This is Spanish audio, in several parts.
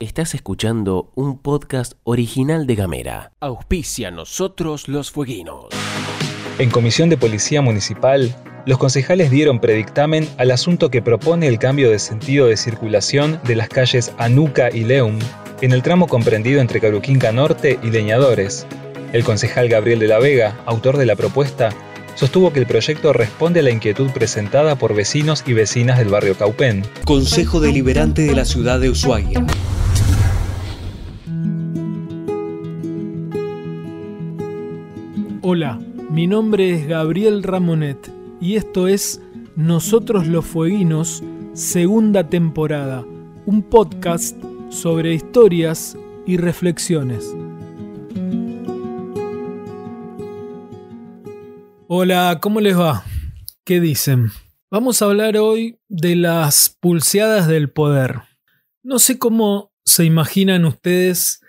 Estás escuchando un podcast original de Gamera. Auspicia nosotros los fueguinos. En Comisión de Policía Municipal, los concejales dieron predictamen al asunto que propone el cambio de sentido de circulación de las calles Anuca y Leum en el tramo comprendido entre Caruquinca Norte y Leñadores. El concejal Gabriel de la Vega, autor de la propuesta, sostuvo que el proyecto responde a la inquietud presentada por vecinos y vecinas del barrio Caupén. Consejo Deliberante de la Ciudad de Ushuaia. Hola, mi nombre es Gabriel Ramonet y esto es Nosotros los Fueguinos, segunda temporada, un podcast sobre historias y reflexiones. Hola, ¿cómo les va? ¿Qué dicen? Vamos a hablar hoy de las pulseadas del poder. No sé cómo se imaginan ustedes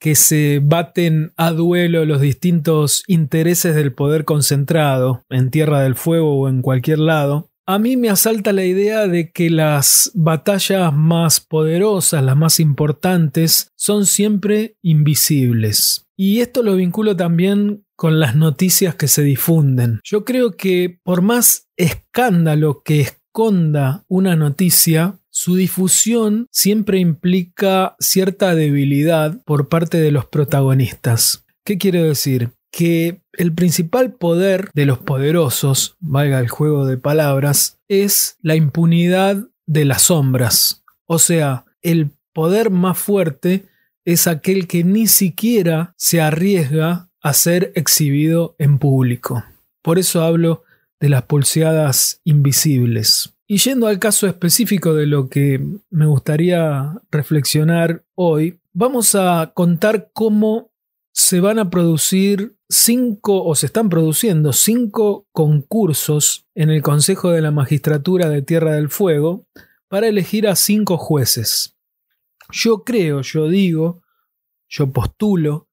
que se baten a duelo los distintos intereses del poder concentrado en Tierra del Fuego o en cualquier lado, a mí me asalta la idea de que las batallas más poderosas, las más importantes, son siempre invisibles. Y esto lo vinculo también con las noticias que se difunden. Yo creo que por más escándalo que esconda una noticia, su difusión siempre implica cierta debilidad por parte de los protagonistas. ¿Qué quiero decir? Que el principal poder de los poderosos, valga el juego de palabras, es la impunidad de las sombras. O sea, el poder más fuerte es aquel que ni siquiera se arriesga a ser exhibido en público. Por eso hablo de las pulseadas invisibles. Y yendo al caso específico de lo que me gustaría reflexionar hoy, vamos a contar cómo se van a producir cinco o se están produciendo cinco concursos en el Consejo de la Magistratura de Tierra del Fuego para elegir a cinco jueces. Yo creo, yo digo, yo postulo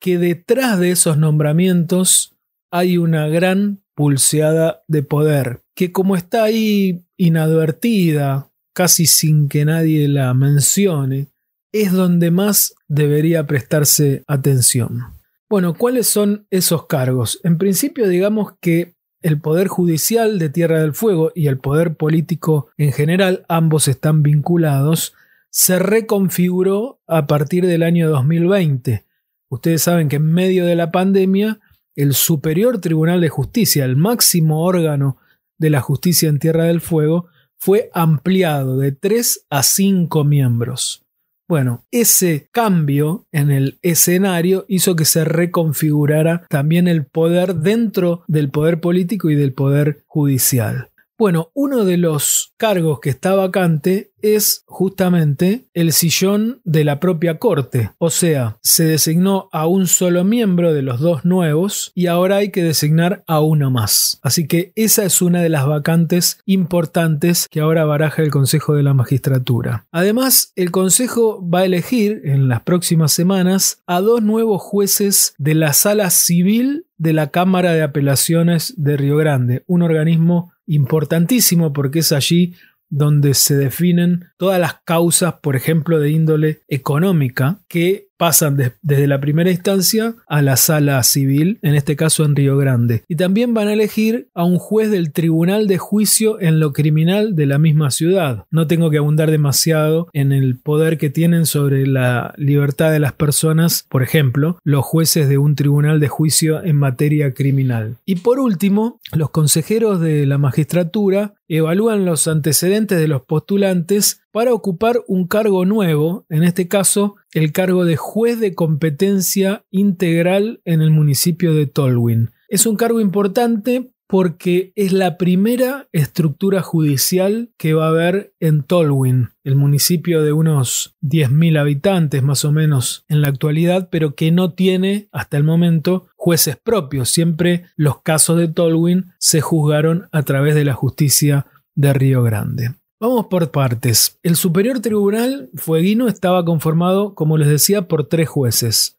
que detrás de esos nombramientos hay una gran pulseada de poder, que como está ahí inadvertida, casi sin que nadie la mencione, es donde más debería prestarse atención. Bueno, ¿cuáles son esos cargos? En principio digamos que el Poder Judicial de Tierra del Fuego y el Poder Político en general, ambos están vinculados, se reconfiguró a partir del año 2020. Ustedes saben que en medio de la pandemia el Superior Tribunal de Justicia, el máximo órgano de la justicia en Tierra del Fuego, fue ampliado de 3 a 5 miembros. Bueno, ese cambio en el escenario hizo que se reconfigurara también el poder dentro del poder político y del poder judicial. Bueno, uno de los cargos que está vacante es justamente el sillón de la propia corte. O sea, se designó a un solo miembro de los dos nuevos y ahora hay que designar a uno más. Así que esa es una de las vacantes importantes que ahora baraja el Consejo de la Magistratura. Además, el Consejo va a elegir en las próximas semanas a dos nuevos jueces de la Sala Civil de la Cámara de Apelaciones de Río Grande, un organismo importantísimo porque es allí donde se definen todas las causas, por ejemplo, de índole económica, que pasan desde la primera instancia a la sala civil, en este caso en Río Grande. Y también van a elegir a un juez del Tribunal de Juicio en lo Criminal de la misma ciudad. No tengo que abundar demasiado en el poder que tienen sobre la libertad de las personas, por ejemplo, los jueces de un Tribunal de Juicio en materia criminal. Y por último, los consejeros de la magistratura evalúan los antecedentes de los postulantes para ocupar un cargo nuevo, en este caso el cargo de juez de competencia integral en el municipio de Tolwyn. Es un cargo importante porque es la primera estructura judicial que va a haber en Tolwyn, el municipio de unos 10.000 habitantes más o menos en la actualidad, pero que no tiene hasta el momento jueces propios. Siempre los casos de Tolwyn se juzgaron a través de la justicia de Río Grande. Vamos por partes. El Superior Tribunal Fueguino estaba conformado, como les decía, por tres jueces.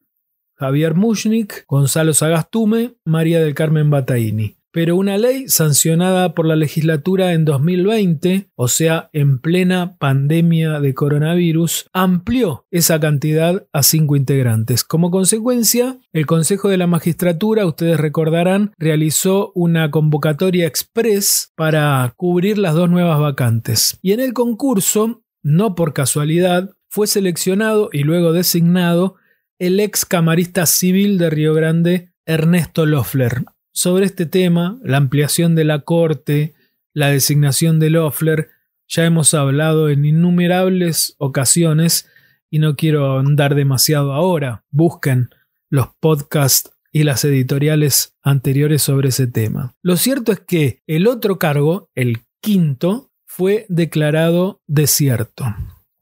Javier Mushnik, Gonzalo Sagastume, María del Carmen Bataini. Pero una ley sancionada por la legislatura en 2020, o sea, en plena pandemia de coronavirus, amplió esa cantidad a cinco integrantes. Como consecuencia, el Consejo de la Magistratura, ustedes recordarán, realizó una convocatoria express para cubrir las dos nuevas vacantes. Y en el concurso, no por casualidad, fue seleccionado y luego designado el ex camarista civil de Río Grande, Ernesto Loeffler. Sobre este tema, la ampliación de la Corte, la designación de Loeffler, ya hemos hablado en innumerables ocasiones y no quiero andar demasiado ahora. Busquen los podcasts y las editoriales anteriores sobre ese tema. Lo cierto es que el otro cargo, el quinto, fue declarado desierto.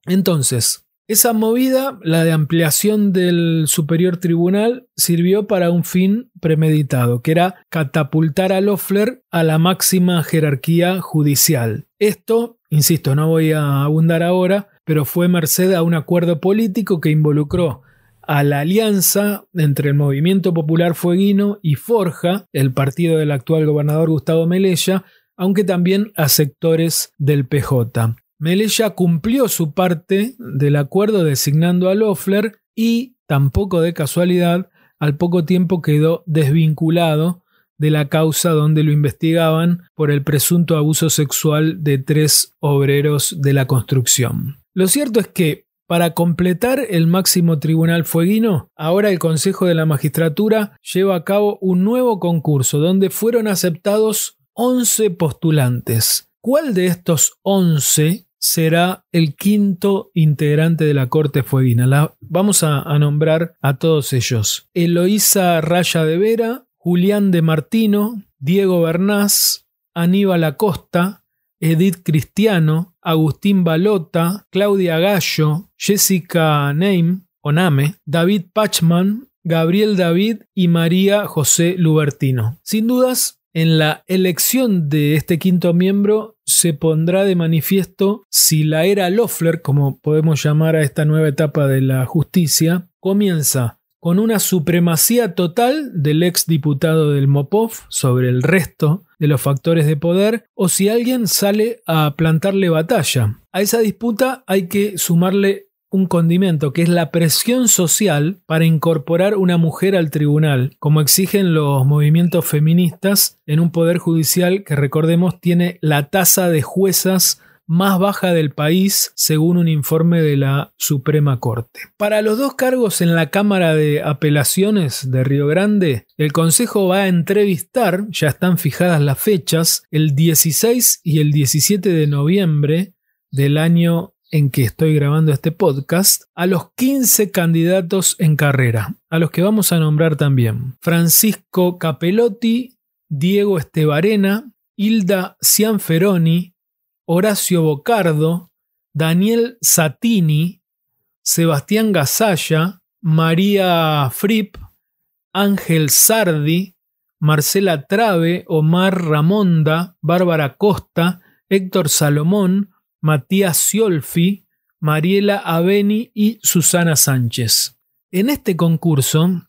Entonces, esa movida, la de ampliación del superior tribunal, sirvió para un fin premeditado, que era catapultar a Loeffler a la máxima jerarquía judicial. Esto, insisto, no voy a abundar ahora, pero fue merced a un acuerdo político que involucró a la alianza entre el Movimiento Popular Fueguino y Forja, el partido del actual gobernador Gustavo Melella, aunque también a sectores del PJ. Melella cumplió su parte del acuerdo designando a Loeffler y, tampoco de casualidad, al poco tiempo quedó desvinculado de la causa donde lo investigaban por el presunto abuso sexual de tres obreros de la construcción. Lo cierto es que, para completar el máximo tribunal fueguino, ahora el Consejo de la Magistratura lleva a cabo un nuevo concurso donde fueron aceptados 11 postulantes. ¿Cuál de estos 11 será el quinto integrante de la Corte Fueguina. vamos a, nombrar a todos ellos. Eloísa Raya de Vera, Julián de Martino, Diego Bernás, Aníbal Acosta, Edith Cristiano, Agustín Balota, Claudia Gallo, Jessica Neim, Oname, David Pachman, Gabriel David y María José Lubertino. Sin dudas, en la elección de este quinto miembro se pondrá de manifiesto si la era Loeffler, como podemos llamar a esta nueva etapa de la justicia, comienza con una supremacía total del ex diputado del Mopov sobre el resto de los factores de poder o si alguien sale a plantarle batalla. A esa disputa hay que sumarle un condimento, que es la presión social para incorporar una mujer al tribunal, como exigen los movimientos feministas en un poder judicial que recordemos tiene la tasa de juezas más baja del país, según un informe de la Suprema Corte. Para los dos cargos en la Cámara de Apelaciones de Río Grande, el Consejo va a entrevistar, ya están fijadas las fechas, el 16 y el 17 de noviembre del año en que estoy grabando este podcast a los 15 candidatos en carrera, a los que vamos a nombrar también. Francisco Capelotti, Diego Estebarena, Hilda Cianferoni, Horacio Bocardo, Daniel Satini, Sebastián Gasalla, María Fripp, Ángel Sardi, Marcela Trave, Omar Ramonda, Bárbara Costa, Héctor Salomón, Matías Ciolfi, Mariela Aveni y Susana Sánchez. En este concurso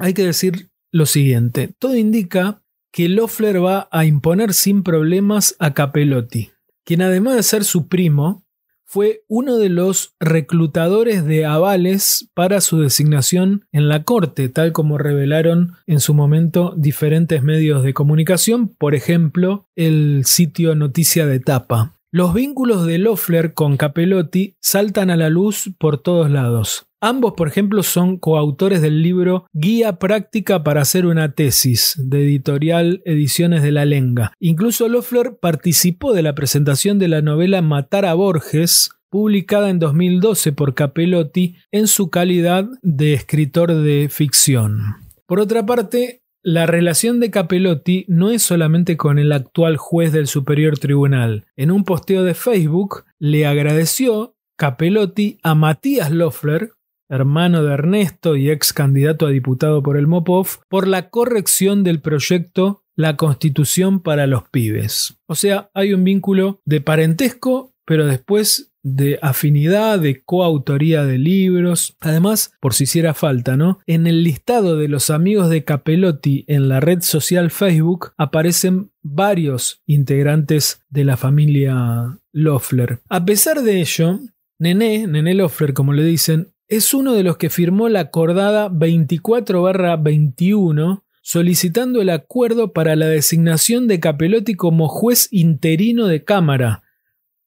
hay que decir lo siguiente, todo indica que Loeffler va a imponer sin problemas a Capelotti, quien además de ser su primo, fue uno de los reclutadores de avales para su designación en la Corte, tal como revelaron en su momento diferentes medios de comunicación, por ejemplo, el sitio Noticia de Tapa. Los vínculos de Loeffler con Capelotti saltan a la luz por todos lados. Ambos, por ejemplo, son coautores del libro Guía Práctica para hacer una tesis, de editorial Ediciones de la Lenga. Incluso Loeffler participó de la presentación de la novela Matar a Borges, publicada en 2012 por Capelotti en su calidad de escritor de ficción. Por otra parte, la relación de Capelotti no es solamente con el actual juez del Superior Tribunal. En un posteo de Facebook le agradeció Capelotti a Matías Loeffler, hermano de Ernesto y ex candidato a diputado por el Mopov, por la corrección del proyecto La Constitución para los Pibes. O sea, hay un vínculo de parentesco, pero después de afinidad, de coautoría de libros. Además, por si hiciera falta, ¿no? En el listado de los amigos de Capelotti en la red social Facebook aparecen varios integrantes de la familia Loeffler. A pesar de ello, Nené, Nené Loeffler, como le dicen, es uno de los que firmó la acordada 24-21 solicitando el acuerdo para la designación de Capelotti como juez interino de Cámara,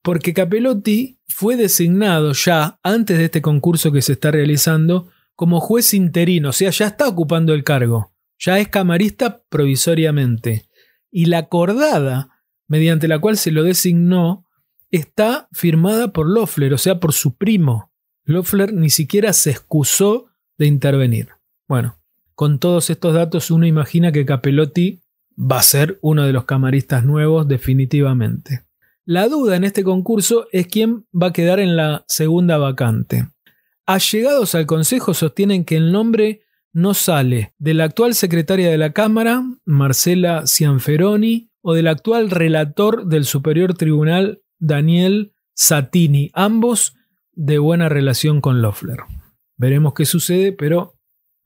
porque Capelotti fue designado ya, antes de este concurso que se está realizando, como juez interino, o sea, ya está ocupando el cargo, ya es camarista provisoriamente. Y la acordada, mediante la cual se lo designó, está firmada por Loeffler, o sea, por su primo. Loeffler ni siquiera se excusó de intervenir. Bueno, con todos estos datos uno imagina que Capelotti va a ser uno de los camaristas nuevos definitivamente. La duda en este concurso es quién va a quedar en la segunda vacante. Allegados al Consejo sostienen que el nombre no sale de la actual secretaria de la Cámara, Marcela Cianferoni, o del actual relator del Superior Tribunal, Daniel Satini, ambos de buena relación con Loeffler. Veremos qué sucede, pero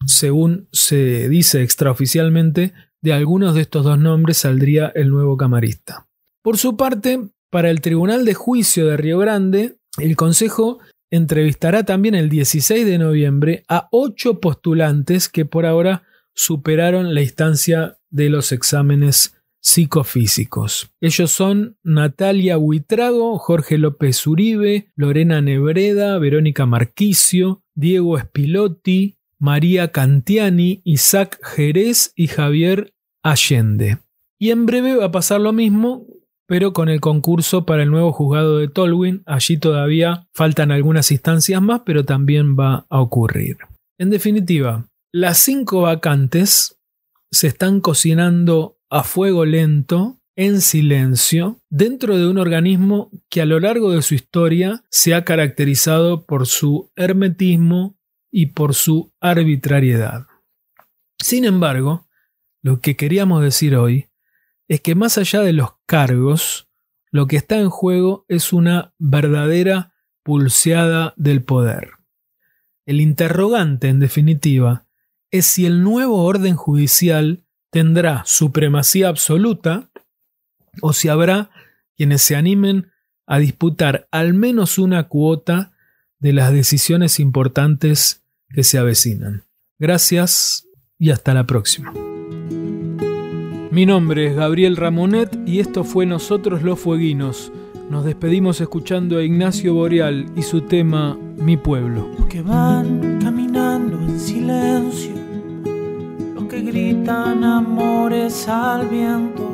según se dice extraoficialmente, de algunos de estos dos nombres saldría el nuevo camarista. Por su parte, para el Tribunal de Juicio de Río Grande, el Consejo entrevistará también el 16 de noviembre a ocho postulantes que por ahora superaron la instancia de los exámenes psicofísicos. Ellos son Natalia Huitrago, Jorge López Uribe, Lorena Nebreda, Verónica Marquicio, Diego Espilotti, María Cantiani, Isaac Jerez y Javier Allende. Y en breve va a pasar lo mismo pero con el concurso para el nuevo juzgado de Tolwyn, allí todavía faltan algunas instancias más, pero también va a ocurrir. En definitiva, las cinco vacantes se están cocinando a fuego lento, en silencio, dentro de un organismo que a lo largo de su historia se ha caracterizado por su hermetismo y por su arbitrariedad. Sin embargo, lo que queríamos decir hoy es que más allá de los cargos, lo que está en juego es una verdadera pulseada del poder. El interrogante, en definitiva, es si el nuevo orden judicial tendrá supremacía absoluta o si habrá quienes se animen a disputar al menos una cuota de las decisiones importantes que se avecinan. Gracias y hasta la próxima. Mi nombre es Gabriel Ramonet y esto fue Nosotros los Fueguinos. Nos despedimos escuchando a Ignacio Boreal y su tema Mi pueblo. Los que van caminando en silencio, los que gritan amores al viento,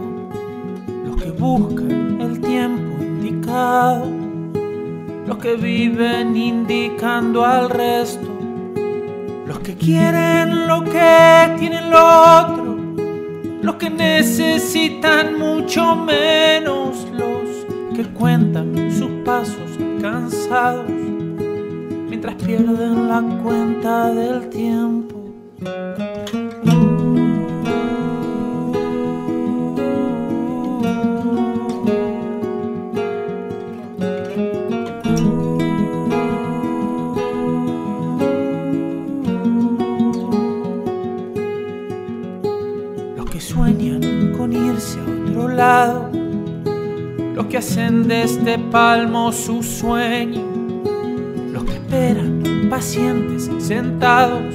los que buscan el tiempo indicado, los que viven indicando al resto, los que quieren lo que tienen lo otro los que necesitan mucho menos, los que cuentan sus pasos cansados mientras pierden la cuenta del tiempo. Este palmo su sueño, los que esperan pacientes sentados,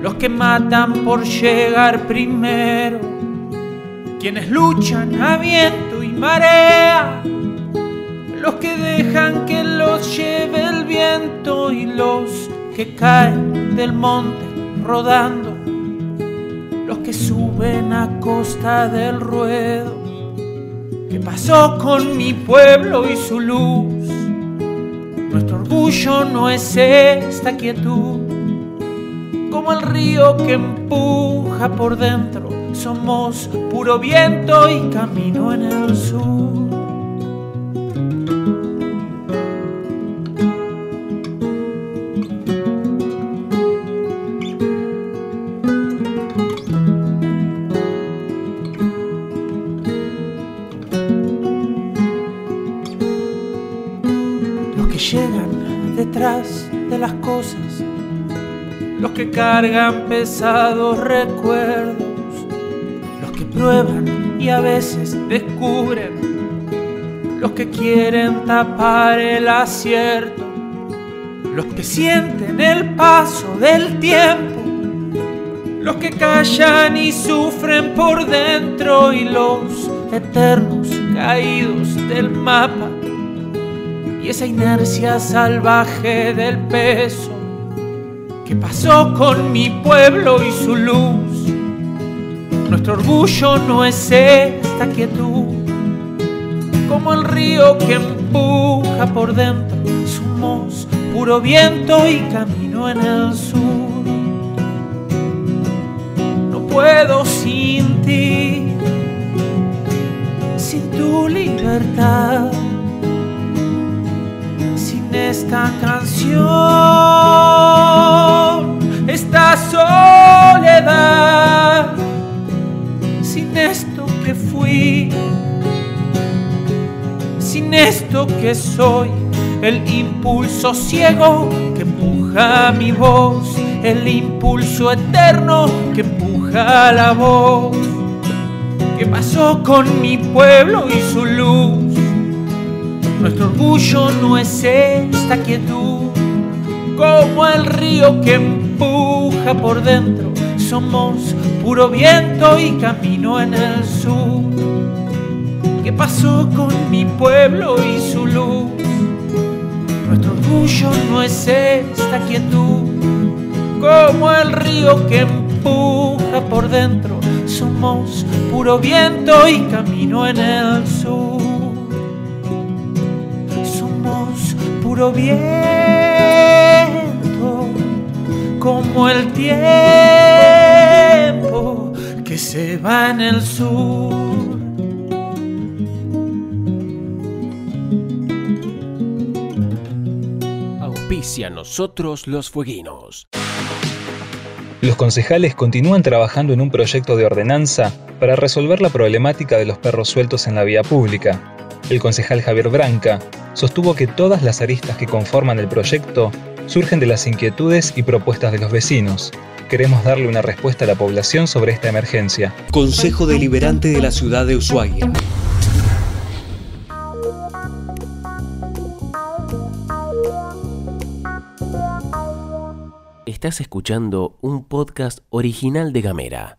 los que matan por llegar primero, quienes luchan a viento y marea, los que dejan que los lleve el viento y los que caen del monte rodando. Los que suben a costa del ruedo. ¿Qué pasó con mi pueblo y su luz? Nuestro orgullo no es esta quietud, como el río que empuja por dentro. Somos puro viento y camino en el sur. Cargan pesados recuerdos, los que prueban y a veces descubren, los que quieren tapar el acierto, los que sienten el paso del tiempo, los que callan y sufren por dentro y los eternos caídos del mapa y esa inercia salvaje del peso que pasó con mi pueblo y su luz. Nuestro orgullo no es esta quietud, como el río que empuja por dentro. Somos puro viento y camino en el sur. No puedo sin ti, sin tu libertad esta canción, esta soledad, sin esto que fui, sin esto que soy, el impulso ciego que empuja mi voz, el impulso eterno que empuja la voz. ¿Qué pasó con mi pueblo y su luz? Nuestro orgullo no es esta quietud, como el río que empuja por dentro. Somos puro viento y camino en el sur. ¿Qué pasó con mi pueblo y su luz? Nuestro orgullo no es esta quietud, como el río que empuja por dentro. Somos puro viento y camino en el sur. Puro viento, como el tiempo que se va en el sur. Auspicia nosotros los fueguinos. Los concejales continúan trabajando en un proyecto de ordenanza para resolver la problemática de los perros sueltos en la vía pública. El concejal Javier Branca sostuvo que todas las aristas que conforman el proyecto surgen de las inquietudes y propuestas de los vecinos. Queremos darle una respuesta a la población sobre esta emergencia. Consejo Deliberante de la Ciudad de Ushuaia. Estás escuchando un podcast original de Gamera.